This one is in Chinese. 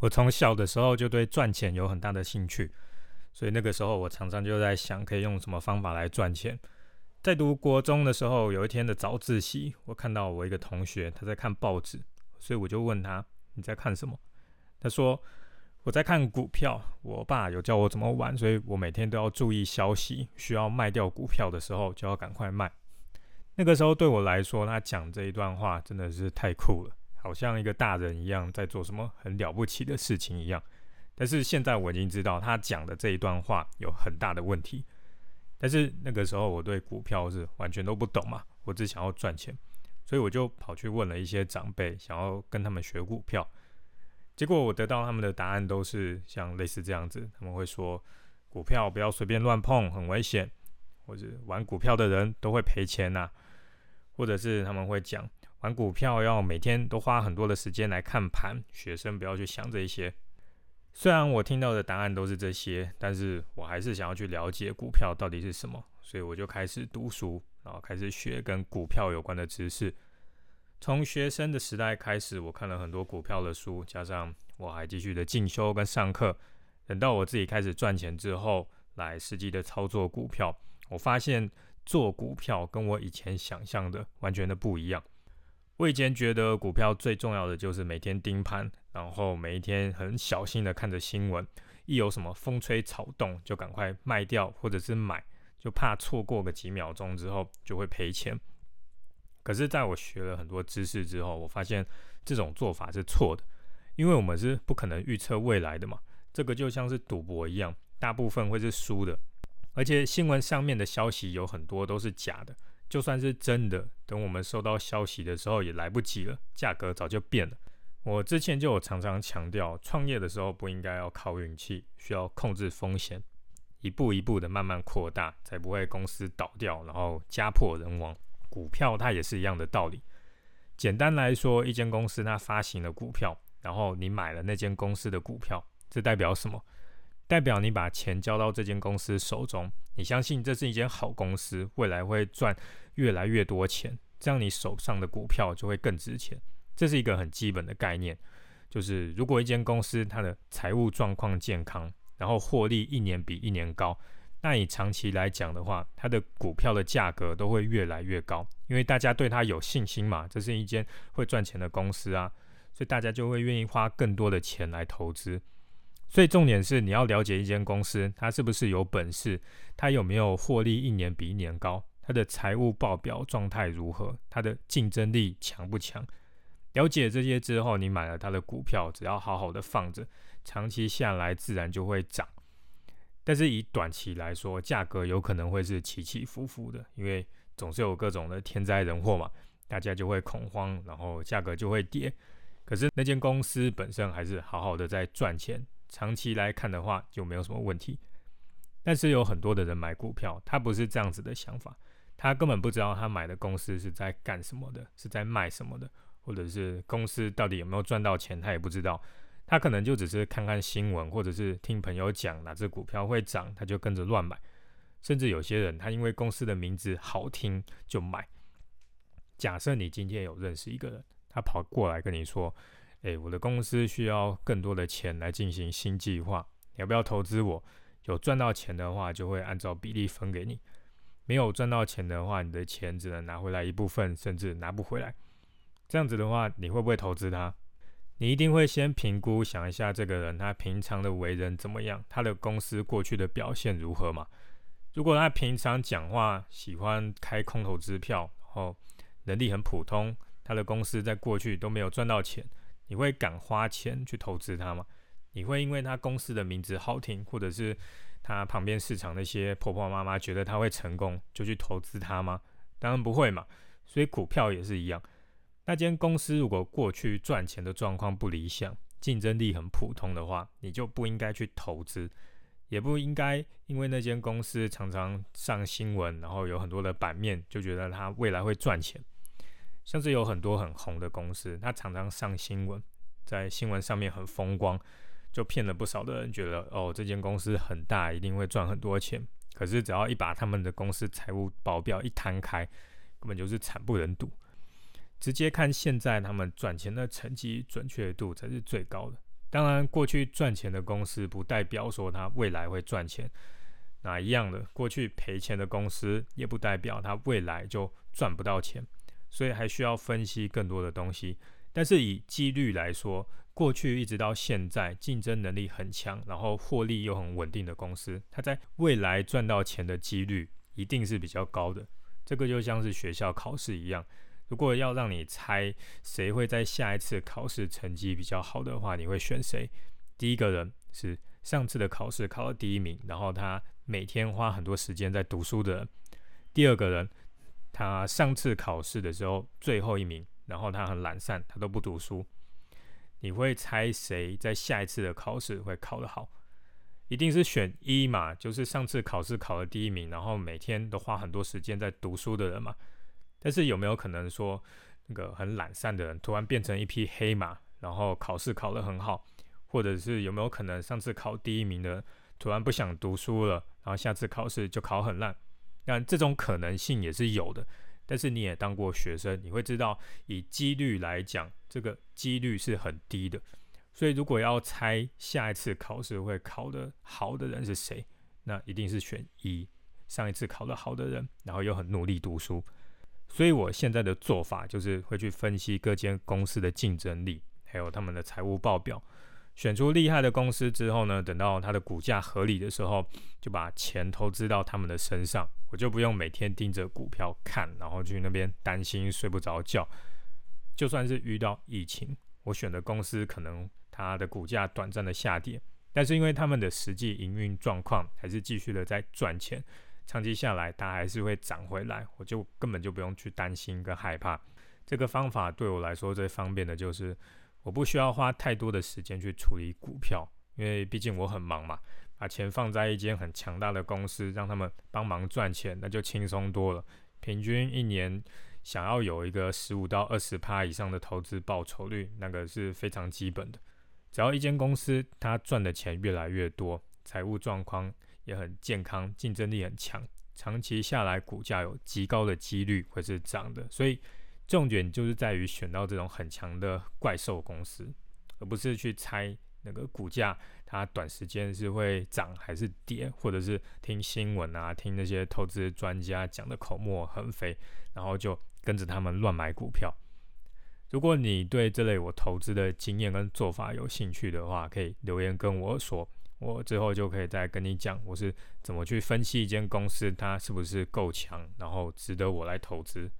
我从小的时候就对赚钱有很大的兴趣，所以那个时候我常常就在想，可以用什么方法来赚钱。在读国中的时候，有一天的早自习，我看到我一个同学他在看报纸，所以我就问他：“你在看什么？”他说：“我在看股票。我爸有教我怎么玩，所以我每天都要注意消息，需要卖掉股票的时候就要赶快卖。”那个时候对我来说，他讲这一段话真的是太酷了。好像一个大人一样在做什么很了不起的事情一样，但是现在我已经知道他讲的这一段话有很大的问题。但是那个时候我对股票是完全都不懂嘛，我只想要赚钱，所以我就跑去问了一些长辈，想要跟他们学股票。结果我得到他们的答案都是像类似这样子，他们会说股票不要随便乱碰，很危险，或者玩股票的人都会赔钱呐，或者是他们会讲。玩股票要每天都花很多的时间来看盘，学生不要去想这些。虽然我听到的答案都是这些，但是我还是想要去了解股票到底是什么，所以我就开始读书，然后开始学跟股票有关的知识。从学生的时代开始，我看了很多股票的书，加上我还继续的进修跟上课。等到我自己开始赚钱之后，来实际的操作股票，我发现做股票跟我以前想象的完全的不一样。我以前觉得股票最重要的就是每天盯盘，然后每一天很小心的看着新闻，一有什么风吹草动就赶快卖掉或者是买，就怕错过个几秒钟之后就会赔钱。可是，在我学了很多知识之后，我发现这种做法是错的，因为我们是不可能预测未来的嘛，这个就像是赌博一样，大部分会是输的，而且新闻上面的消息有很多都是假的。就算是真的，等我们收到消息的时候也来不及了，价格早就变了。我之前就有常常强调，创业的时候不应该要靠运气，需要控制风险，一步一步的慢慢扩大，才不会公司倒掉，然后家破人亡。股票它也是一样的道理。简单来说，一间公司它发行了股票，然后你买了那间公司的股票，这代表什么？代表你把钱交到这间公司手中，你相信这是一间好公司，未来会赚越来越多钱，这样你手上的股票就会更值钱。这是一个很基本的概念，就是如果一间公司它的财务状况健康，然后获利一年比一年高，那你长期来讲的话，它的股票的价格都会越来越高，因为大家对它有信心嘛，这是一间会赚钱的公司啊，所以大家就会愿意花更多的钱来投资。所以重点是你要了解一间公司，它是不是有本事，它有没有获利一年比一年高，它的财务报表状态如何，它的竞争力强不强？了解这些之后，你买了它的股票，只要好好的放着，长期下来自然就会涨。但是以短期来说，价格有可能会是起起伏伏的，因为总是有各种的天灾人祸嘛，大家就会恐慌，然后价格就会跌。可是那间公司本身还是好好的在赚钱。长期来看的话就没有什么问题，但是有很多的人买股票，他不是这样子的想法，他根本不知道他买的公司是在干什么的，是在卖什么的，或者是公司到底有没有赚到钱，他也不知道，他可能就只是看看新闻，或者是听朋友讲哪只股票会涨，他就跟着乱买，甚至有些人他因为公司的名字好听就买。假设你今天有认识一个人，他跑过来跟你说。诶，我的公司需要更多的钱来进行新计划，你要不要投资我？有赚到钱的话，就会按照比例分给你；没有赚到钱的话，你的钱只能拿回来一部分，甚至拿不回来。这样子的话，你会不会投资他？你一定会先评估，想一下这个人他平常的为人怎么样，他的公司过去的表现如何嘛？如果他平常讲话喜欢开空头支票，然后能力很普通，他的公司在过去都没有赚到钱。你会敢花钱去投资它吗？你会因为它公司的名字好听，或者是它旁边市场那些婆婆妈妈觉得它会成功，就去投资它吗？当然不会嘛。所以股票也是一样。那间公司如果过去赚钱的状况不理想，竞争力很普通的话，你就不应该去投资，也不应该因为那间公司常常上新闻，然后有很多的版面，就觉得它未来会赚钱。像是有很多很红的公司，它常常上新闻，在新闻上面很风光，就骗了不少的人，觉得哦这间公司很大，一定会赚很多钱。可是只要一把他们的公司财务报表一摊开，根本就是惨不忍睹。直接看现在他们赚钱的成绩准确度才是最高的。当然，过去赚钱的公司不代表说它未来会赚钱，那一样的，过去赔钱的公司也不代表它未来就赚不到钱，所以还需要分析更多的东西。但是以几率来说，过去一直到现在，竞争能力很强，然后获利又很稳定的公司，它在未来赚到钱的几率一定是比较高的。这个就像是学校考试一样，如果要让你猜谁会在下一次考试成绩比较好的话，你会选谁？第一个人是上次的考试考了第一名，然后他每天花很多时间在读书的人；第二个人，他上次考试的时候最后一名，然后他很懒散，他都不读书。你会猜谁在下一次的考试会考得好？一定是选一嘛，就是上次考试考了第一名，然后每天都花很多时间在读书的人嘛。但是有没有可能说，那个很懒散的人突然变成一匹黑马，然后考试考得很好？或者是有没有可能上次考第一名的突然不想读书了，然后下次考试就考很烂？但这种可能性也是有的。但是你也当过学生，你会知道，以几率来讲，这个几率是很低的。所以如果要猜下一次考试会考得好的人是谁，那一定是选一，上一次考得好的人，然后又很努力读书。所以我现在的做法就是会去分析各间公司的竞争力，还有他们的财务报表，选出厉害的公司之后呢，等到它的股价合理的时候，就把钱投资到他们的身上。我就不用每天盯着股票看，然后去那边担心睡不着觉。就算是遇到疫情，我选的公司可能它的股价短暂的下跌，但是因为他们的实际营运状况还是继续的在赚钱，长期下来它还是会涨回来，我就根本就不用去担心跟害怕。这个方法对我来说最方便的就是我不需要花太多的时间去处理股票，因为毕竟我很忙嘛。把钱放在一间很强大的公司，让他们帮忙赚钱，那就轻松多了。平均一年想要有一个十五到二十趴以上的投资报酬率，那个是非常基本的。只要一间公司它赚的钱越来越多，财务状况也很健康，竞争力很强，长期下来股价有极高的几率会是涨的。所以重点就是在于选到这种很强的怪兽公司，而不是去猜。那个股价它短时间是会涨还是跌，或者是听新闻啊，听那些投资专家讲的口沫横飞，然后就跟着他们乱买股票。如果你对这类我投资的经验跟做法有兴趣的话，可以留言跟我说，我之后就可以再跟你讲我是怎么去分析一间公司它是不是够强，然后值得我来投资。